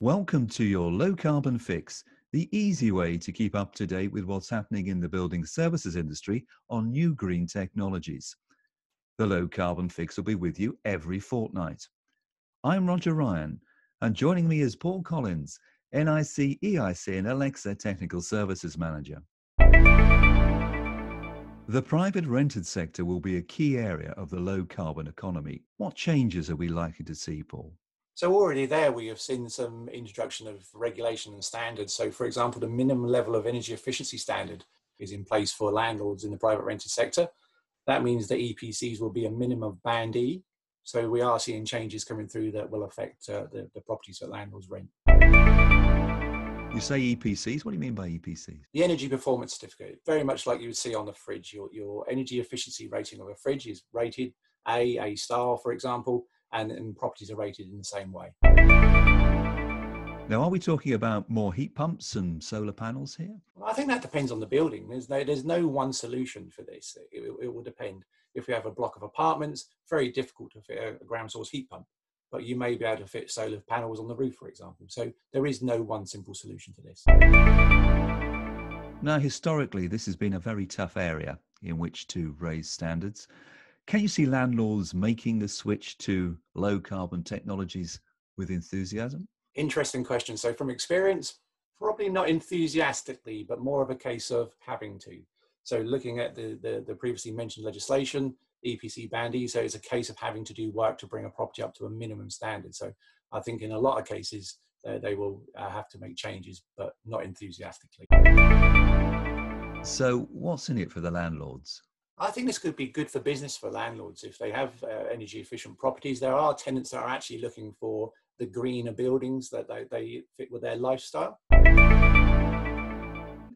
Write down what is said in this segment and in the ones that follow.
Welcome to your low carbon fix, the easy way to keep up to date with what's happening in the building services industry on new green technologies. The low carbon fix will be with you every fortnight. I'm Roger Ryan, and joining me is Paul Collins, NICEIC, and Elecsa Technical Services Manager. The private rented sector will be a key area of the low carbon economy. What changes are we likely to see, Paul? So already there, we have seen some introduction of regulation and standards. So for example, the minimum level of energy efficiency standard is in place for landlords in the private rented sector. That means that EPCs will be a minimum of band E. So we are seeing changes coming through that will affect uh, the, the properties that landlords rent. You say EPCs. What do you mean by EPCs? The energy performance certificate, very much like you would see on the fridge. Your, your energy efficiency rating of a fridge is rated A, A star, for example and, and properties are rated in the same way. Now, are we talking about more heat pumps and solar panels here? I think that depends on the building. There's no, there's no one solution for this. It, it, it will depend. If we have a block of apartments, very difficult to fit a, a ground source heat pump, but you may be able to fit solar panels on the roof, for example. So there is no one simple solution to this. Now, historically, this has been a very tough area in which to raise standards. Can you see landlords making the switch to low carbon technologies with enthusiasm? Interesting question. So, from experience, probably not enthusiastically, but more of a case of having to. So, looking at the, the, the previously mentioned legislation, EPC band E, so it's a case of having to do work to bring a property up to a minimum standard. So, I think in a lot of cases, uh, they will uh, have to make changes, but not enthusiastically. So, what's in it for the landlords? I think this could be good for business for landlords if they have uh, energy efficient properties. There are tenants that are actually looking for the greener buildings that they, they fit with their lifestyle.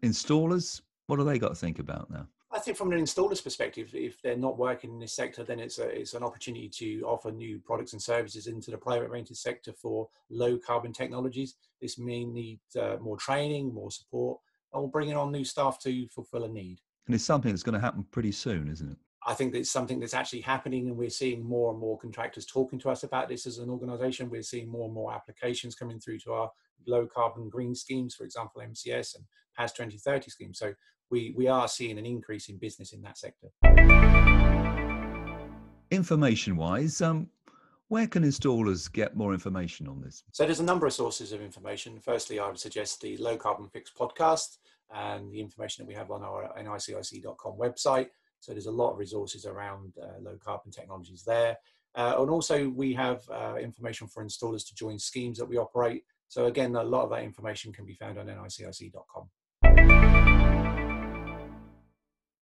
Installers, what do they got to think about now? I think from an installer's perspective, if they're not working in this sector, then it's a, it's an opportunity to offer new products and services into the private rented sector for low carbon technologies. This may need uh, more training, more support, or bringing on new staff to fulfill a need. And it's something that's going to happen pretty soon, isn't it? I think it's something that's actually happening, and we're seeing more and more contractors talking to us about this as an organisation. We're seeing more and more applications coming through to our low carbon green schemes, for example, MCS and PAS 2030 schemes. So we, we are seeing an increase in business in that sector. Information wise, um, where can installers get more information on this? So there's a number of sources of information. Firstly, I would suggest the Low Carbon Fix podcast and the information that we have on our niceic.com website. So there's a lot of resources around uh, low carbon technologies there. Uh, and also we have uh, information for installers to join schemes that we operate. So again, a lot of that information can be found on niceic.com.